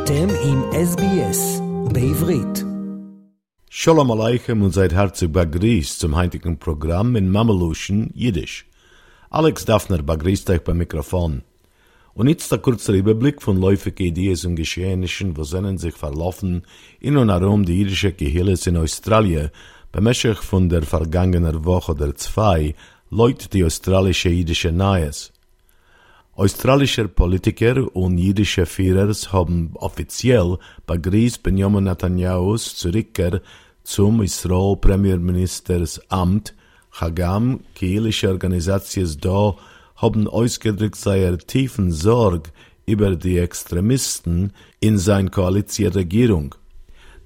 אתם עם SBS בעברית. Shalom Aleichem und seid herzlich begrüßt zum heutigen Programm in Mameluschen Jiddisch. Alex Daffner begrüßt euch beim Mikrofon. Und jetzt der kurze Überblick von läufigen Ideen und Geschehnissen, wo seinen sich verlaufen in und herum die jüdische Gehilles in Australien, bemäßig von der vergangenen Woche oder zwei, läutet die australische jüdische Neues. Australische Politiker und jüdische Führer haben offiziell begrüßt Benjamin Netanyahus Zurückkehr zum Israel-Premierministers Amt. Chagam, kielische Organisationen da haben ausgedrückt seine tiefen Sorge über die Extremisten in sein Koalitionsregierung.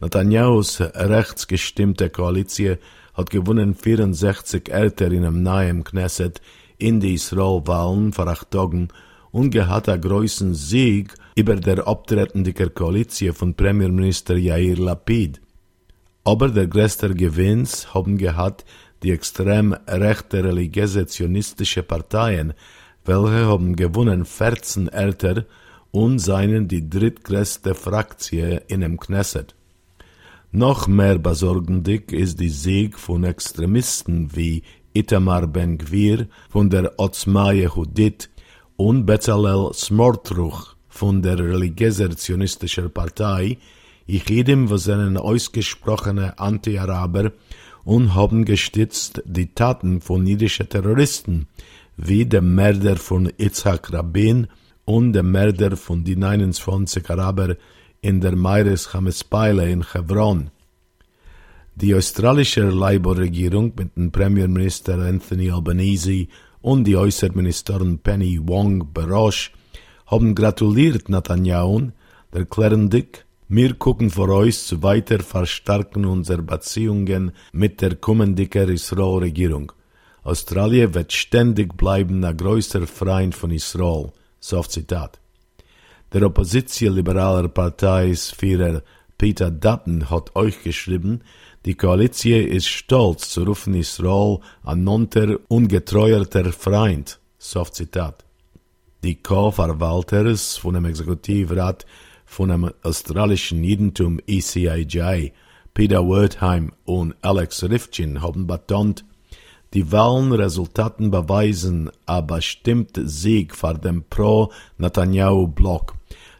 Netanyahus rechtsgestimmte Koalition hat gewonnen 64 Älter in einem nahen Knesset in die Israel-Wahlen vor acht Tagen und gehat a größen Sieg über der abtretende Koalition von Premierminister Yair Lapid. Aber der größte Gewinns haben gehat die extrem rechte religiöse zionistische Parteien, welche haben gewonnen 14 älter und seien die drittgrößte Fraktion in dem Knesset. Noch mehr besorgendig ist die Sieg von Extremisten wie Itamar Ben-Gvir von der Otzma Yehudit und Bezalel Smortruch von der religiöser-zionistischen Partei, jedem was seinen ausgesprochene Anti-Araber und haben gestützt die Taten von jüdischen Terroristen, wie der Mörder von Itzhak Rabin und der Mörder von die 29 Araber in der Meires Hamespeile in Hebron. Die australische Labour-Regierung mit dem Premierminister Anthony Albanese und die Äußerministerin Penny Wong Barosh haben gratuliert Netanyahu, erklären dick, wir gucken vor uns zu weiter verstärken unsere Beziehungen mit der kommenden Israel-Regierung. Australien wird ständig bleiben ein größer Freund von Israel. So Zitat. Der Opposition liberaler Parteiführer Peter Dutton hat euch geschrieben, die Koalition ist stolz zu rufen Israel ein nonter ungetreuerter Freund. So Zitat. Die Co-Verwalters von dem Exekutivrat von dem australischen Judentum ECIJ, Peter Wertheim und Alex Rifchin haben betont, die Wahlenresultaten beweisen ein bestimmter Sieg vor dem Pro-Netanyahu-Block,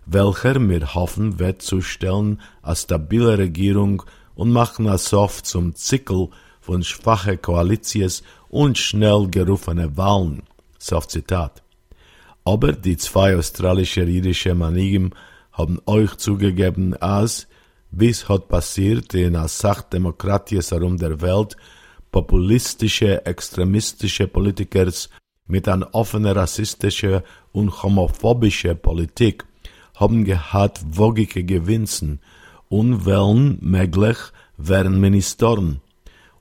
welcher wir hoffen wird zustellen eine stabile Regierung und machen oft zum Zickel von schwache Koalitions und schnell gerufene Wahlen. Soft Zitat. Aber die zwei australische jüdische Manigen haben euch zugegeben, als, bis hat passiert in a Sachdemokraties herum der Welt, populistische, extremistische Politikers mit an offene rassistische und homophobische Politik haben gehabt wogige Gewinnsen und wollen möglich werden Ministerien.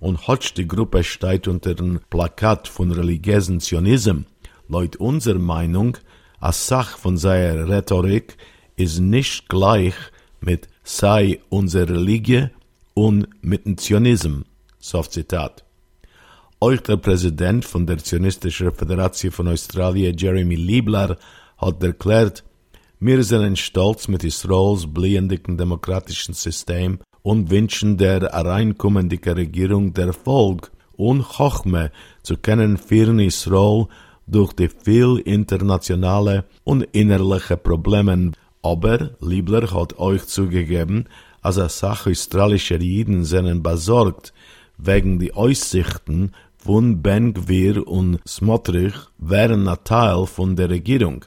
Und hotsch die Gruppe steht unter dem Plakat von religiösen Zionism, laut unserer Meinung, a Sach von seiner Rhetorik ist nicht gleich mit sei unsere Religie und mit dem Zionism. So Zitat. Euch der Präsident von der Zionistischen Föderation von Australien, Jeremy Liebler, hat erklärt, wir sind stolz mit Israels blühenden demokratischen System und wünschen der hereinkommenden Regierung der Volk und Chochme zu kennen führen Israel durch die viel internationale und innerliche Probleme. Aber Liebler hat euch zugegeben, als er Sache australischer Jiden sind besorgt wegen die Aussichten von Ben Gwir und Smotrich wären ein Teil von der Regierung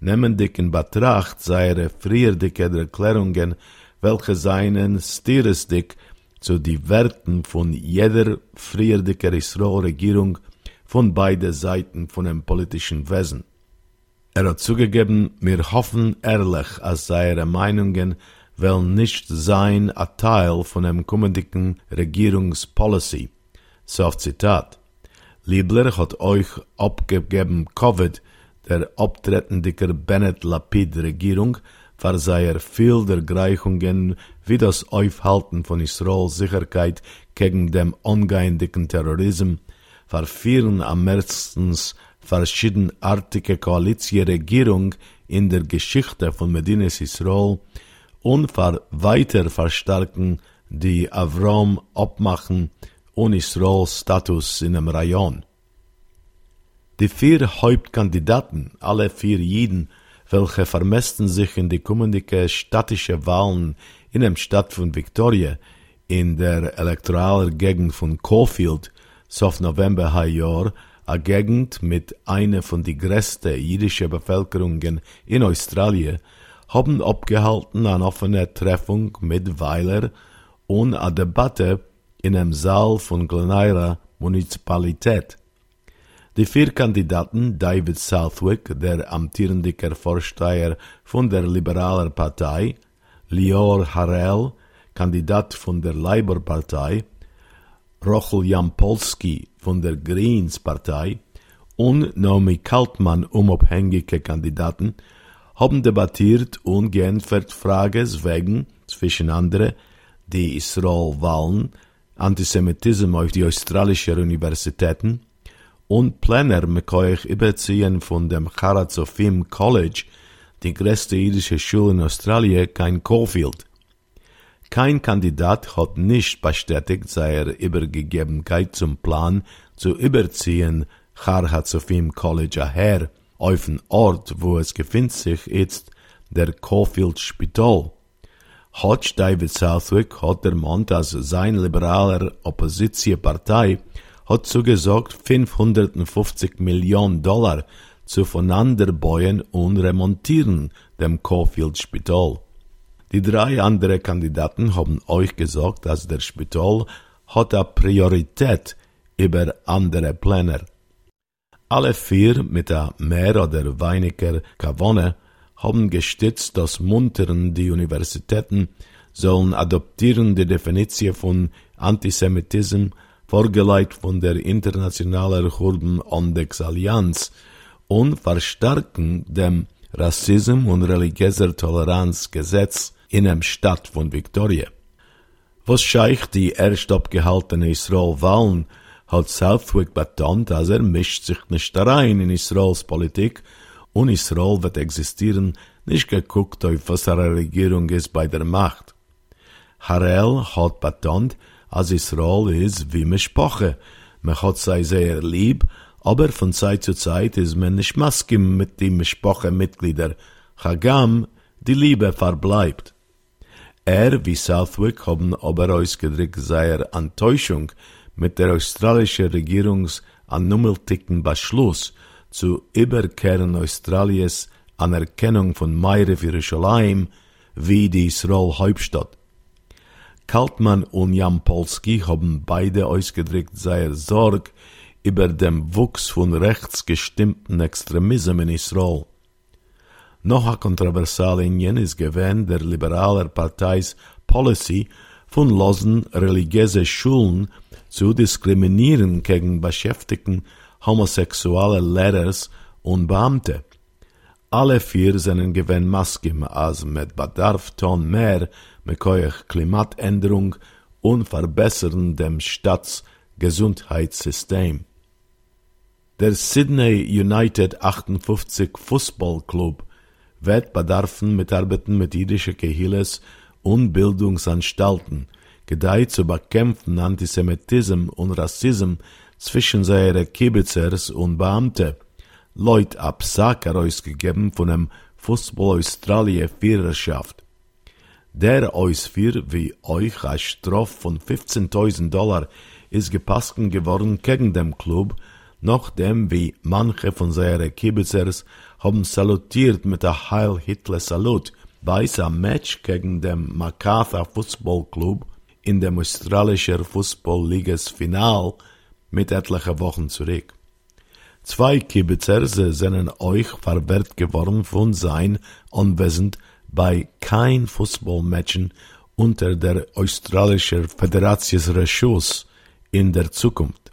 nehmen dich in Betracht seine frierdicke Erklärungen, welche seinen stiristik zu die Werten von jeder frierdicke Israel-Regierung von beide Seiten von dem politischen Wesen. Er hat zugegeben, wir hoffen ehrlich, als seine Meinungen will nicht sein a Teil von dem kommenden Regierungspolicy. So Zitat. Liebler hat euch abgegeben Covid der abtretendiger Bennett Lapid Regierung war seiner viel der Greichungen wie das Aufhalten von Israels Sicherheit gegen dem ungeindigen Terrorismus, verfieren am meistens verschiedenartige Koalitionsregierung in der Geschichte von Medinas Israel, und für weiter verstärken die Avrom abmachen und Israel Status in dem Rayon. Die vier Hauptkandidaten, alle vier Jiden, welche vermessen sich in die kommende städtische Wahlen in dem Stadt von Victoria, in der elektoralen Gegend von Caulfield, sof November Jahr, a Gegend mit einer von die größten jüdischen Bevölkerungen in Australien, haben abgehalten an offener Treffung mit Weiler und a Debatte in einem Saal von Glenaira Municipalität. Die vier Kandidaten David Southwick, der amtierende Vorsteher von der Liberalen Partei, Lior Harel, Kandidat von der Labour Partei, Rochel Jampolski von der Greens Partei und Naomi Kaltmann, unabhängige Kandidaten, haben debattiert und geantwortet Fragen wegen, zwischen anderen, die Israel-Wahlen, Antisemitismus auf die australischen Universitäten und Pläne mit euch überziehen von dem Charazofim College, die größte jüdische Schule in Australien, kein Caulfield. Kein Kandidat hat nicht bestätigt seine Übergegebenheit zum Plan zu überziehen Charazofim College her auf den Ort, wo es befindet sich jetzt der Caulfield Spital. Hodge David Southwick hat der Mann, dass sein liberaler Oppositionspartei hat zugesagt 550 Millionen Dollar zu voneinanderbauen und remontieren dem Caulfield Spital. Die drei anderen Kandidaten haben euch gesagt, dass der Spital hat a Priorität über andere Pläne. Alle vier mit a mehr oder weniger Kavone haben gestützt, dass munteren die Universitäten sollen adoptieren die Definition von Antisemitismus vorgelegt von der Internationalen Kurden Ondex Allianz und verstärken dem Rassismus und religiöser Toleranzgesetz in dem Stadt von Victoria. Was scheich die erst abgehaltene Israel-Wahlen hat Southwick betont, dass er mischt sich nicht rein in Israels Politik und Israel wird existieren, nicht geguckt auf was eine Regierung ist bei der Macht. Harel hat betont, als Israel ist wie Mischpoche. Man hat sei sehr lieb, aber von Zeit zu Zeit ist man nicht maskim mit den Mischpoche-Mitglieder. Chagam, die Liebe verbleibt. Er wie Southwick haben aber ausgedrückt seine Enttäuschung mit der australischen Regierungs annummeltigen Beschluss zu überkehren Australiens Anerkennung von Meire für Jerusalem wie die Israel-Hauptstadt. Kaltmann und Jampolski haben beide ausgedrückt seine Sorge über den Wuchs von rechtsgestimmten Extremismus in Israel. Noch ein kontroversaler Indien ist gewähnt der liberaler Parteis Policy von losen religiöse Schulen zu diskriminieren gegen Beschäftigten homosexuelle Lehrers und Beamte. Alle vier sind gewähnt Maskim als mit Bedarf ton mehr mekoech Klimatänderung und verbessern dem Staatsgesundheitssystem. Der Sydney United 58 Fußballclub wird bedarfen mitarbeiten mit jüdischen Gehilles und Bildungsanstalten, gedeiht zu bekämpfen Antisemitismus und Rassismus zwischen seinen Kibitzers und Beamte. Leut ab Sack herausgegeben von dem Fußball Australien Führerschaft. Der Ausführ wie euch als Straf von 15.000 Dollar ist gepassten geworden gegen dem Club, nachdem wie manche von seinen Kibitzers haben salutiert mit der Heil Hitler Salut bei seinem Match gegen den MacArthur Football Club in dem australischen Fußballligas Final mit etlichen Wochen zurück. Zwei Kibitzer sind euch verwehrt geworden von sein Anwesend bei kein Fußballmatchen unter der australischen Föderationsreschuss in der Zukunft.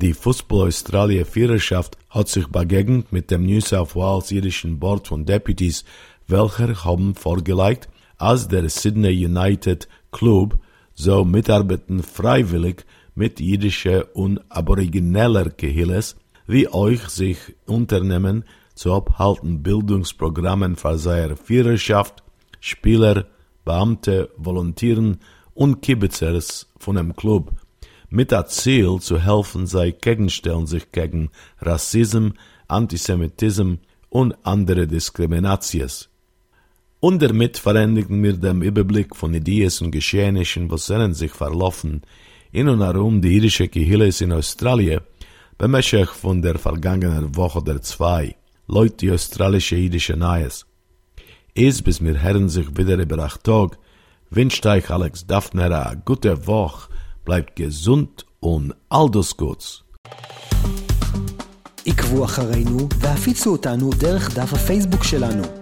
Die Fußball Australia Führerschaft hat sich begegnet mit dem New South Wales irischen Board von Deputies, welcher haben vorgelegt, als der Sydney United Club so mitarbeiten freiwillig mit jüdischer und aborigineller Gehilles, wie euch sich Unternehmen zu abhalten Bildungsprogrammen für seine Führerschaft Spieler, Beamte, Volontieren und Kibitzers von dem Club, mit der Ziel zu helfen, sei gegenstellen sich gegen Rassismus, Antisemitismus und andere Diskriminations. Und damit verändigen wir den Überblick von Ideen und Geschehnissen, was sich verlaufen, in und herum die irische Gehilles in Australien, bemächtig von der vergangenen Woche der zwei, Leute die australische jüdische Neues. Es bis mir Herren sich wieder über acht Tag, wünscht euch Alex Daphner a gute Woche, bleibt gesund und all das Gutes. עקבו אחרינו והפיצו אותנו דרך דף הפייסבוק שלנו.